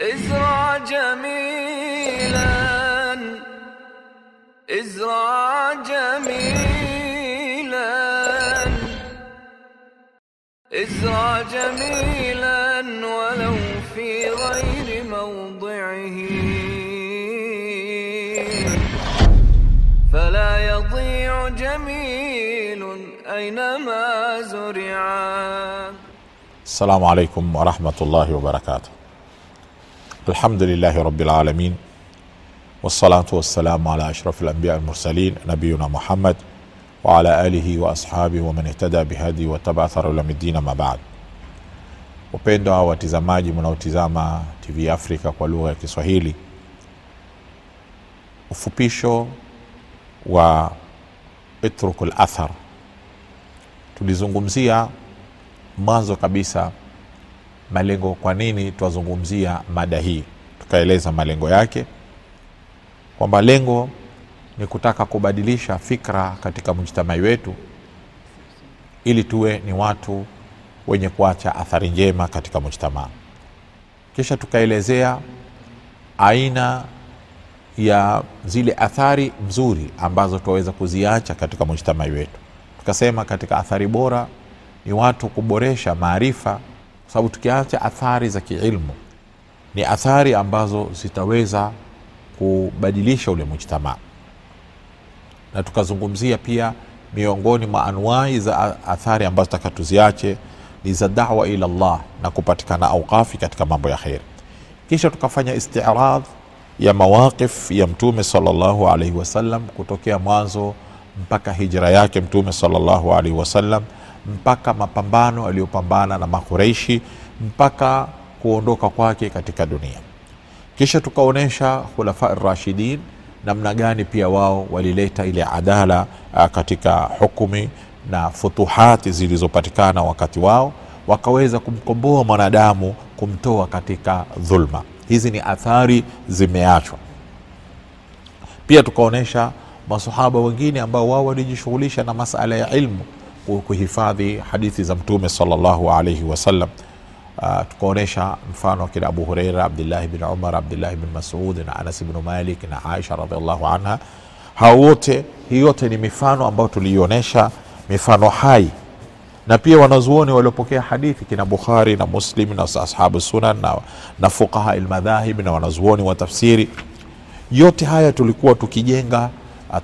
ازرع جميلا. ازرع جميلا. ازرع جميلا ولو في غير موضعه. فلا يضيع جميل أينما زرعا السلام عليكم ورحمة الله وبركاته. الحمد لله رب العالمين والصلاة والسلام على أشرف الأنبياء المرسلين نبينا محمد وعلى آله وأصحابه ومن اهتدى بهدي واتبع ثر إلى الدين ما بعد. Wapendwa watizamaji mnaotizama tv africa kwa lugha ya kiswahili ufupisho wa itruk lathar tulizungumzia mwanzo kabisa malengo kwa nini twazungumzia mada hii? Tukaeleza malengo yake kwamba lengo ni kutaka kubadilisha fikra katika mujtamai wetu ili tuwe ni watu wenye kuacha athari njema katika mujtamaa. Kisha tukaelezea aina ya zile athari mzuri ambazo tunaweza kuziacha katika mujtamai wetu. Tukasema katika athari bora ni watu kuboresha maarifa kwa sababu tukiacha athari za kiilmu ni athari ambazo zitaweza kubadilisha ule mujtamaa. Na tukazungumzia pia miongoni mwa anwai za athari ambazo taka tuziache ni za dawa ila llah na kupatikana auqafi katika mambo ya kheri kisha tukafanya istirad ya mawaqif ya mtume salllahu alaihi wasallam kutokea mwanzo mpaka hijra yake mtume salllahu alaihi wasallam mpaka mapambano aliyopambana na makureishi mpaka kuondoka kwake katika dunia. Kisha tukaonyesha khulafa rashidin namna gani pia wao walileta ile adala uh, katika hukumi na futuhati zilizopatikana wakati wao wakaweza kumkomboa mwanadamu kumtoa katika dhulma. Hizi ni athari zimeachwa. Pia tukaonyesha masahaba wengine ambao wao walijishughulisha na masala ya ilmu kuhifadhi hadithi za mtume salllahu alaihi wasallam uh, tukaonyesha mfano akina abu hureira abdillahi bin umar abdillahi bin masud na anas bnu malik na aisha radiallahu anha. Hao wote hii yote ni mifano ambayo tuliionyesha mifano hai. Na pia wanazuoni waliopokea hadithi kina bukhari na muslim na ashabu sunan na, na fuqaha lmadhahib na wanazuoni wa tafsiri. Yote haya tulikuwa tukijenga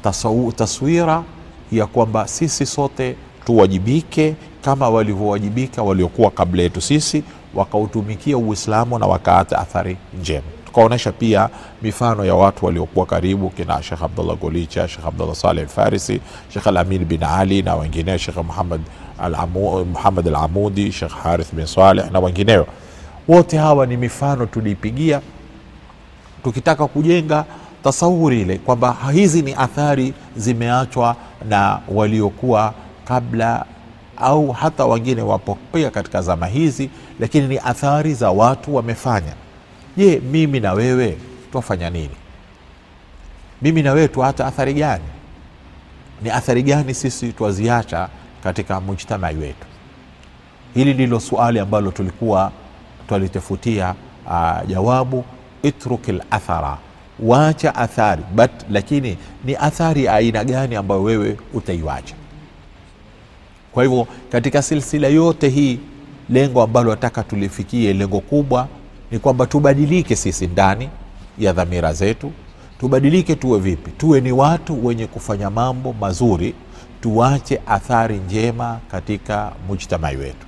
tasawu, taswira ya kwamba sisi sote tuwajibike kama walivyowajibika waliokuwa kabla yetu sisi wakautumikia uislamu na wakaacha athari njema. Tukaonyesha pia mifano ya watu waliokuwa karibu kina shekh abdullah golicha shekh abdullah saleh farisi shekh alamin bin ali na wengineo shekh muhammad alamudi shekh harith bin saleh na wengineo. Wote hawa ni mifano tuliipigia tukitaka kujenga tasawuri ile kwamba hizi ni athari zimeachwa na waliokuwa kabla au hata wengine wapo pia katika zama hizi lakini ni athari za watu wamefanya. Je mimi na wewe twafanya nini? Mimi na wewe tuacha athari gani? Ni athari gani sisi twaziacha katika mujtamai wetu? Hili ndilo suali ambalo tulikuwa twalitafutia uh, jawabu itruk lathara wacha athari but lakini ni athari aina gani ambayo wewe utaiwacha kwa hivyo katika silsila yote hii lengo ambalo nataka tulifikie lengo kubwa ni kwamba tubadilike sisi ndani ya dhamira zetu. Tubadilike tuwe vipi? Tuwe ni watu wenye kufanya mambo mazuri tuache athari njema katika mujtamai wetu.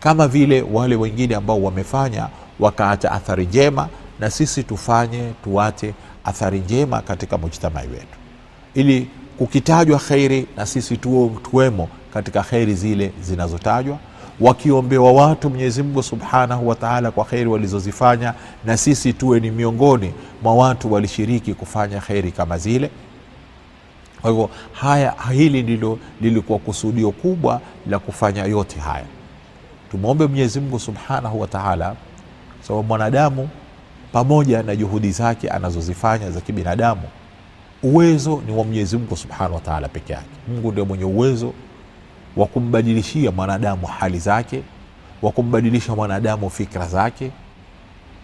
Kama vile wale wengine ambao wamefanya wakaacha athari njema na sisi tufanye tuache athari njema katika mujtamai wetu. Ili kukitajwa kheri na sisi tuwe, tuwemo katika kheri zile zinazotajwa wakiombewa watu mwenyezi mungu subhanahu wataala kwa kheri walizozifanya na sisi tuwe ni miongoni mwa watu walishiriki kufanya kheri kama zile. Kwa hivyo haya hili ndilo lilikuwa kusudio kubwa la kufanya yote haya. Tumwombe mwenyezi mungu subhanahu wataala sababu so, mwanadamu pamoja na juhudi zake anazozifanya za kibinadamu uwezo ni wa mwenyezi mungu subhanahu wataala peke yake. Mungu ndio mwenye uwezo wa kumbadilishia mwanadamu hali zake wa kumbadilisha mwanadamu fikra zake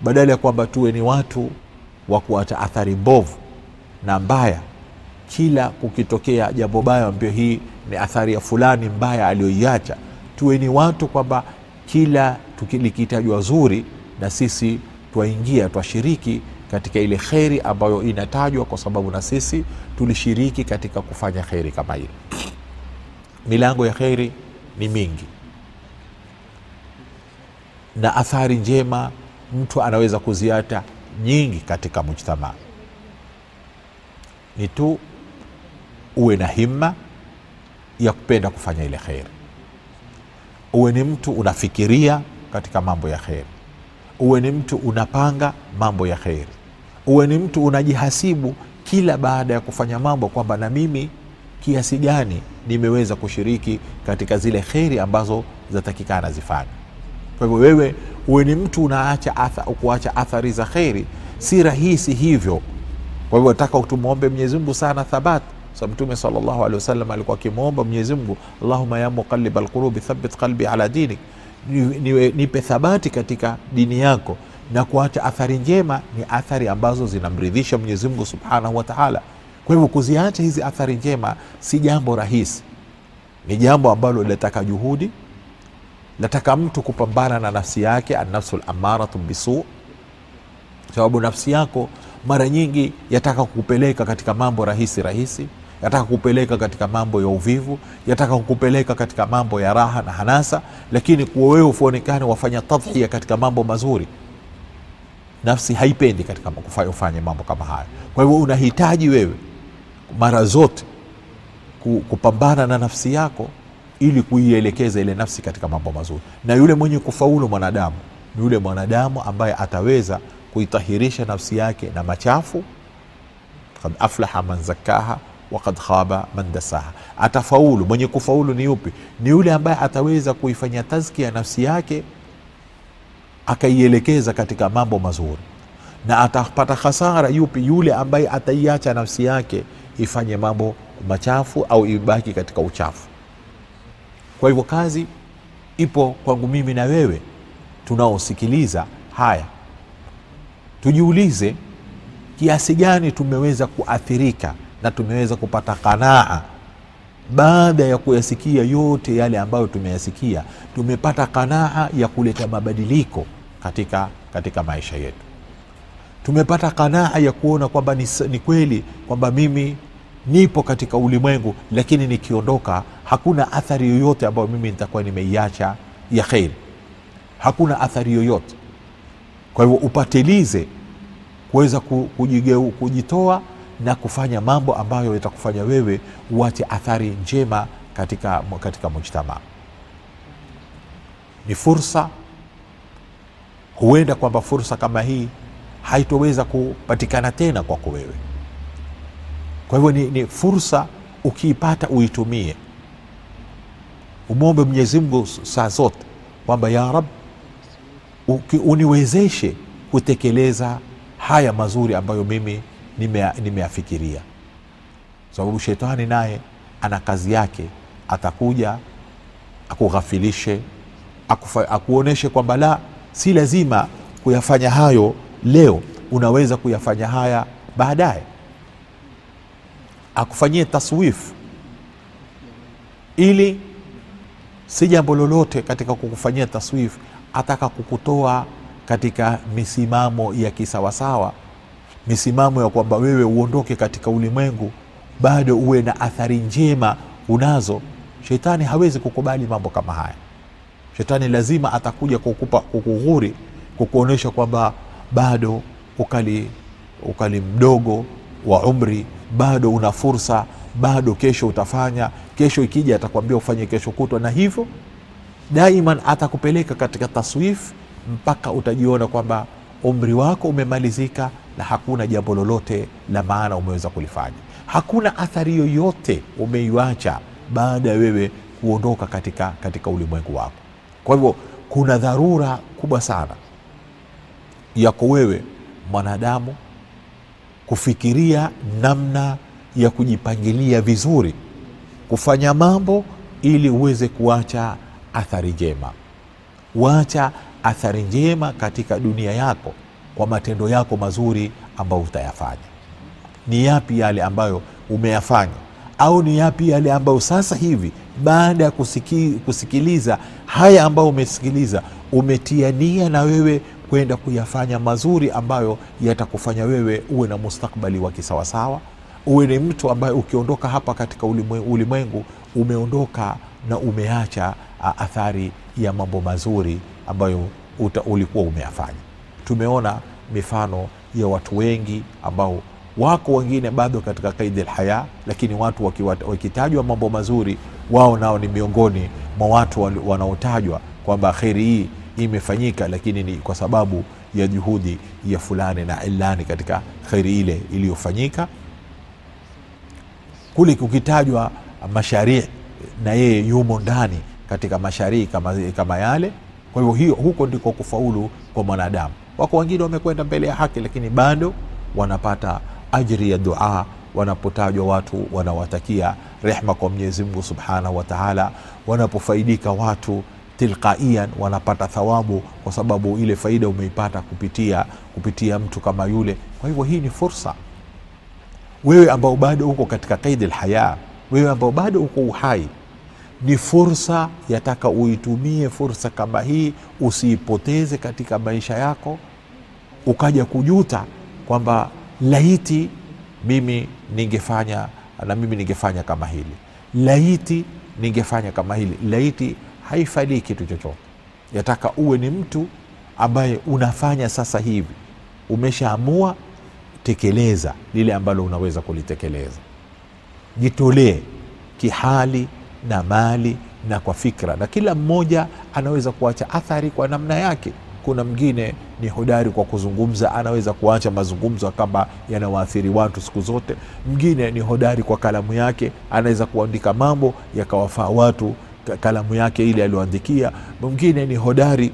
badala ya kwamba tuwe ni watu wa kuata athari mbovu na mbaya. Kila kukitokea jambo baya ambio hii ni athari ya fulani mbaya aliyoiacha. Tuwe ni watu kwamba kila likitajwa zuri na sisi twaingia twashiriki katika ile kheri ambayo inatajwa kwa sababu na sisi tulishiriki katika kufanya kheri kama ile milango ya kheri ni mingi. Na athari njema mtu anaweza kuziata nyingi katika mujtamaa ni tu uwe na himma ya kupenda kufanya ile kheri. Uwe ni mtu unafikiria katika mambo ya kheri. Uwe ni mtu unapanga mambo ya kheri. Uwe ni mtu unajihasibu kila baada ya kufanya mambo kwamba na mimi kiasi gani nimeweza kushiriki katika zile kheri ambazo zatakikana zifanye kwa hivyo wewe uwe ni mtu unaacha atha, kuacha athari za kheri si rahisi hivyo. Kwa hivyo nataka tumwombe mwenyezi sana thabat. Sa mtume salllahu alehi wasallam alikuwa akimwomba mwenyezi mungu allahuma ya muqalib alqulubi thabit qalbi ala dinik. Nipe thabati katika dini yako na kuacha athari njema ni athari ambazo zinamridhisha mwenyezi mungu subhanahu wa taala kwa hivyo kuziacha hizi athari njema si jambo rahisi. Ni jambo ambalo linataka juhudi nataka mtu kupambana na nafsi yake annafsu lamaratu bisu, sababu nafsi yako mara nyingi yataka kukupeleka katika mambo rahisi rahisi yataka kukupeleka katika mambo ya uvivu yataka kukupeleka katika mambo ya raha na hanasa lakini kuwa wewe ufuonekane wafanya tadhia katika mambo mazuri. Nafsi haipendi katika kufanya ufanye mambo kama hayo kwa hivyo unahitaji wewe mara zote kupambana na nafsi yako ili kuielekeza ile nafsi katika mambo mazuri. Na yule mwenye kufaulu mwanadamu ni yule mwanadamu ambaye ataweza kuitahirisha nafsi yake na machafu. Kad aflaha man zakaha wakad khaba man dasaha. Atafaulu mwenye kufaulu ni yupi? Ni yule ambaye ataweza kuifanya tazkia nafsi yake akaielekeza katika mambo mazuri. Na atapata hasara yupi? Yule ambaye ataiacha nafsi yake ifanye mambo machafu au ibaki katika uchafu. Kwa hivyo kazi ipo kwangu mimi na wewe tunaosikiliza haya. Tujiulize kiasi gani tumeweza kuathirika na tumeweza kupata kanaa? Baada ya kuyasikia yote yale ambayo tumeyasikia tumepata kanaa ya kuleta mabadiliko katika, katika maisha yetu tumepata kanaa ya kuona kwamba ni, ni kweli kwamba mimi nipo katika ulimwengu lakini nikiondoka hakuna athari yoyote ambayo mimi nitakuwa nimeiacha ya kheri hakuna athari yoyote. Kwa hivyo upatilize kuweza kujigeu- kujitoa na kufanya mambo ambayo yatakufanya wewe uache athari njema katika, katika mujtamaa. Ni fursa. Huenda kwamba fursa kama hii haitoweza kupatikana tena kwako wewe. Kwa hivyo ni, ni fursa ukiipata uitumie. Umwombe mwenyezi mungu saa zote kwamba ya rab uniwezeshe kutekeleza haya mazuri ambayo mimi nimeyafikiria, nime sababu shetani naye ana kazi yake atakuja akughafilishe akuonyeshe kwamba la si lazima kuyafanya hayo leo unaweza kuyafanya haya baadaye. Akufanyie taswifu ili si jambo lolote katika kukufanyia taswifu ataka kukutoa katika misimamo ya kisawasawa misimamo ya kwamba wewe uondoke katika ulimwengu bado uwe na athari njema unazo. Shetani hawezi kukubali mambo kama haya. Shetani lazima atakuja kukupa kukughuri kukuonyesha kwamba bado ukali ukali mdogo wa umri bado una fursa bado kesho utafanya kesho ikija atakwambia ufanye kesho kutwa. Na hivyo daiman atakupeleka katika taswif mpaka utajiona kwamba umri wako umemalizika na hakuna jambo lolote la maana umeweza kulifanya. Hakuna athari yoyote umeiacha baada ya wewe kuondoka katika, katika ulimwengu wako. Kwa hivyo kuna dharura kubwa sana yako wewe mwanadamu kufikiria namna ya kujipangilia vizuri kufanya mambo ili uweze kuacha athari njema. Wacha athari njema katika dunia yako kwa matendo yako mazuri ambayo utayafanya. Ni yapi yale ambayo umeyafanya? Au ni yapi yale ambayo sasa hivi baada ya kusiki, kusikiliza haya ambayo umesikiliza umetia nia na wewe kwenda kuyafanya mazuri ambayo yatakufanya wewe uwe na mustakbali wa kisawasawa. Uwe ni mtu ambaye ukiondoka hapa katika ulimwengu umeondoka na umeacha athari ya mambo mazuri ambayo uta, ulikuwa umeyafanya. Tumeona mifano ya watu wengi ambao wako wengine bado katika kaidi lhaya lakini watu wakitajwa mambo mazuri wao nao ni miongoni mwa watu wanaotajwa kwamba kheri hii imefanyika lakini ni kwa sababu ya juhudi ya fulani na ilani katika kheri ile iliyofanyika. Kule kukitajwa masharii na yeye yumo ndani katika masharii kama, kama yale. Kwa hivyo hiyo huko ndiko kufaulu kwa mwanadamu. Wako wengine wamekwenda mbele ya haki lakini bado wanapata ajri ya dua wanapotajwa watu wanawatakia rehma kwa mwenyezi mungu subhanahu wataala wanapofaidika watu tilqaian wanapata thawabu kwa sababu ile faida umeipata kupitia kupitia mtu kama yule. Kwa hivyo hii ni fursa. Wewe ambao bado uko katika kaidi lhaya wewe ambao bado uko uhai ni fursa yataka uitumie fursa kama hii usiipoteze katika maisha yako ukaja kujuta kwamba laiti mimi ningefanya na mimi ningefanya kama hili. Laiti ningefanya kama hili. Laiti haifalii kitu chochote. Yataka uwe ni mtu ambaye unafanya sasa hivi. Umeshaamua tekeleza lile ambalo unaweza kulitekeleza. Jitolee kihali na mali na kwa fikra na kila mmoja anaweza kuacha athari kwa namna yake. Kuna mwingine ni hodari kwa kuzungumza anaweza kuacha mazungumzo kama yanawaathiri watu siku zote. Mwingine ni hodari kwa kalamu yake anaweza kuandika mambo yakawafaa watu kalamu yake ile aliyoandikia. Mwingine ni hodari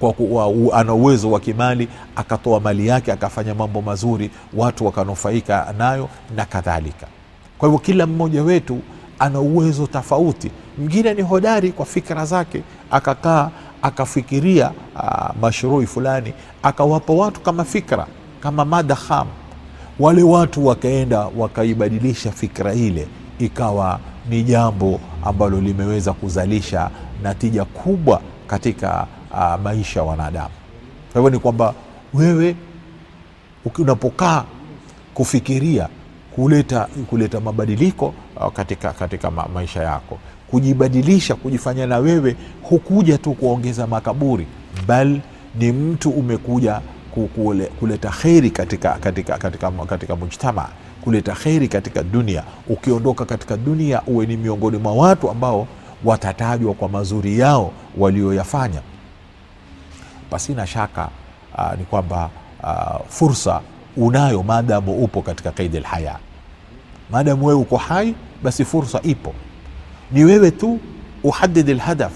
kwa kuwa ana uwezo wa kimali akatoa mali yake akafanya mambo mazuri watu wakanufaika nayo na kadhalika. Kwa hivyo kila mmoja wetu ana uwezo tofauti. Mwingine ni hodari kwa fikra zake akakaa akafikiria uh, mashrui fulani akawapa watu kama fikra kama mada kham. Wale watu wakaenda wakaibadilisha fikra ile ikawa ni jambo ambalo limeweza kuzalisha natija kubwa katika uh, maisha ya wanadamu. Kwa hivyo ni kwamba wewe unapokaa kufikiria kuleta kuleta mabadiliko uh, katika, katika ma, maisha yako. Kujibadilisha kujifanya na wewe hukuja tu kuongeza makaburi bal ni mtu umekuja ku- kule, kuleta kheri katika, katika, katika, katika mujtama kuleta kheri katika dunia. Ukiondoka katika dunia uwe ni miongoni mwa watu ambao watatajwa kwa mazuri yao walioyafanya. Pasina shaka aa, ni kwamba aa, fursa unayo maadamu upo katika kaidi lhaya maadamu wewe uko hai basi fursa ipo. Ni wewe tu uhadidi lhadaf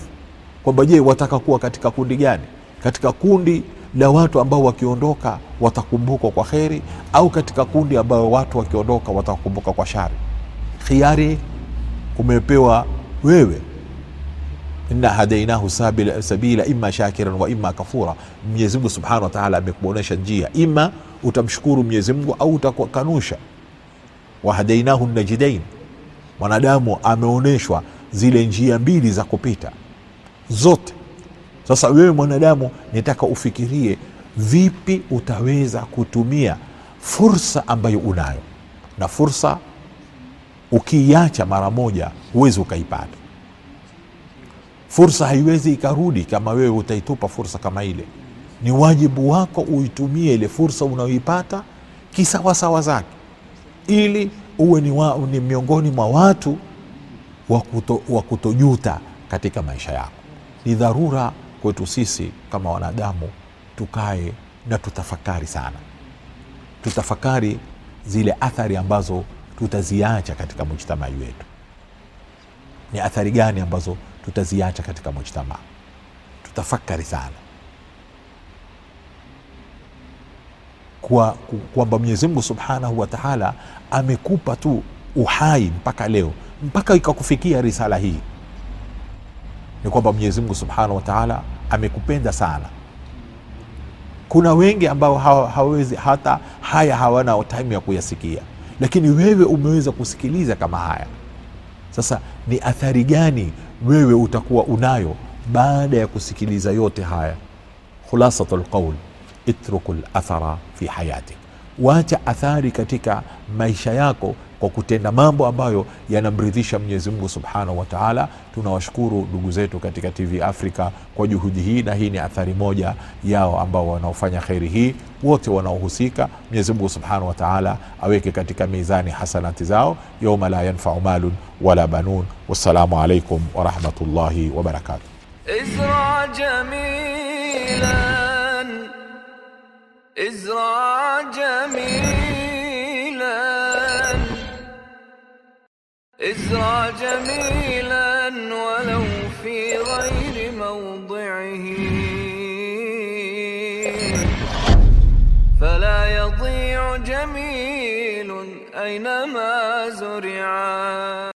kwamba je wataka kuwa katika kundi gani? Katika kundi la watu ambao wakiondoka watakumbukwa kwa kheri au katika kundi ambao watu wakiondoka watakumbuka kwa shari. Khiari umepewa wewe. Inna hadainahu sabila, ima shakiran wa ima kafura. Mwenyezi mungu subhanahu wa taala amekuonyesha njia. Ima utamshukuru mwenyezi mungu au utakanusha. Wahadainahu najidain mwanadamu ameonyeshwa zile njia mbili za kupita. Zote sasa wewe mwanadamu nitaka ufikirie vipi utaweza kutumia fursa ambayo unayo. Na fursa ukiiacha mara moja huwezi ukaipata. Fursa haiwezi ikarudi kama wewe utaitupa fursa kama ile. Ni wajibu wako uitumie ile fursa unayoipata kisawasawa zake. Ili uwe ni, wa, ni miongoni mwa watu wa kutojuta katika maisha yako. Ni dharura kwetu sisi kama wanadamu tukae na tutafakari sana. Tutafakari zile athari ambazo tutaziacha katika mujtamai wetu. Ni athari gani ambazo tutaziacha katika mujtamaa tutafakari sana. Kwa kwamba mwenyezi mungu subhanahu wa taala amekupa tu uhai mpaka leo mpaka ikakufikia risala hii ni kwamba mwenyezi mungu subhanahu wa taala amekupenda sana. Kuna wengi ambao hawa- hawawezi hata haya hawana time ya kuyasikia. Lakini wewe umeweza kusikiliza kama haya. Sasa ni athari gani wewe utakuwa unayo baada ya kusikiliza yote haya? Khulasatu lqaul itruku lathara fi hayatik. Wacha athari katika maisha yako kwa kutenda mambo ambayo yanamridhisha mwenyezi mungu subhanahu wa taala tunawashukuru ndugu zetu katika tv africa kwa juhudi hii na hii ni athari moja yao ambao wanaofanya kheri hii wote wanaohusika mwenyezi mungu subhanahu wa taala aweke katika mizani hasanati zao yauma la yanfau malun wala banun wassalamu alaikum warahmatullahi wabarakatuh ازرع جميلا ازرع جميلا ازرع جميلا ولو في غير موضعه. فلا يضيع جميل أينما زرعا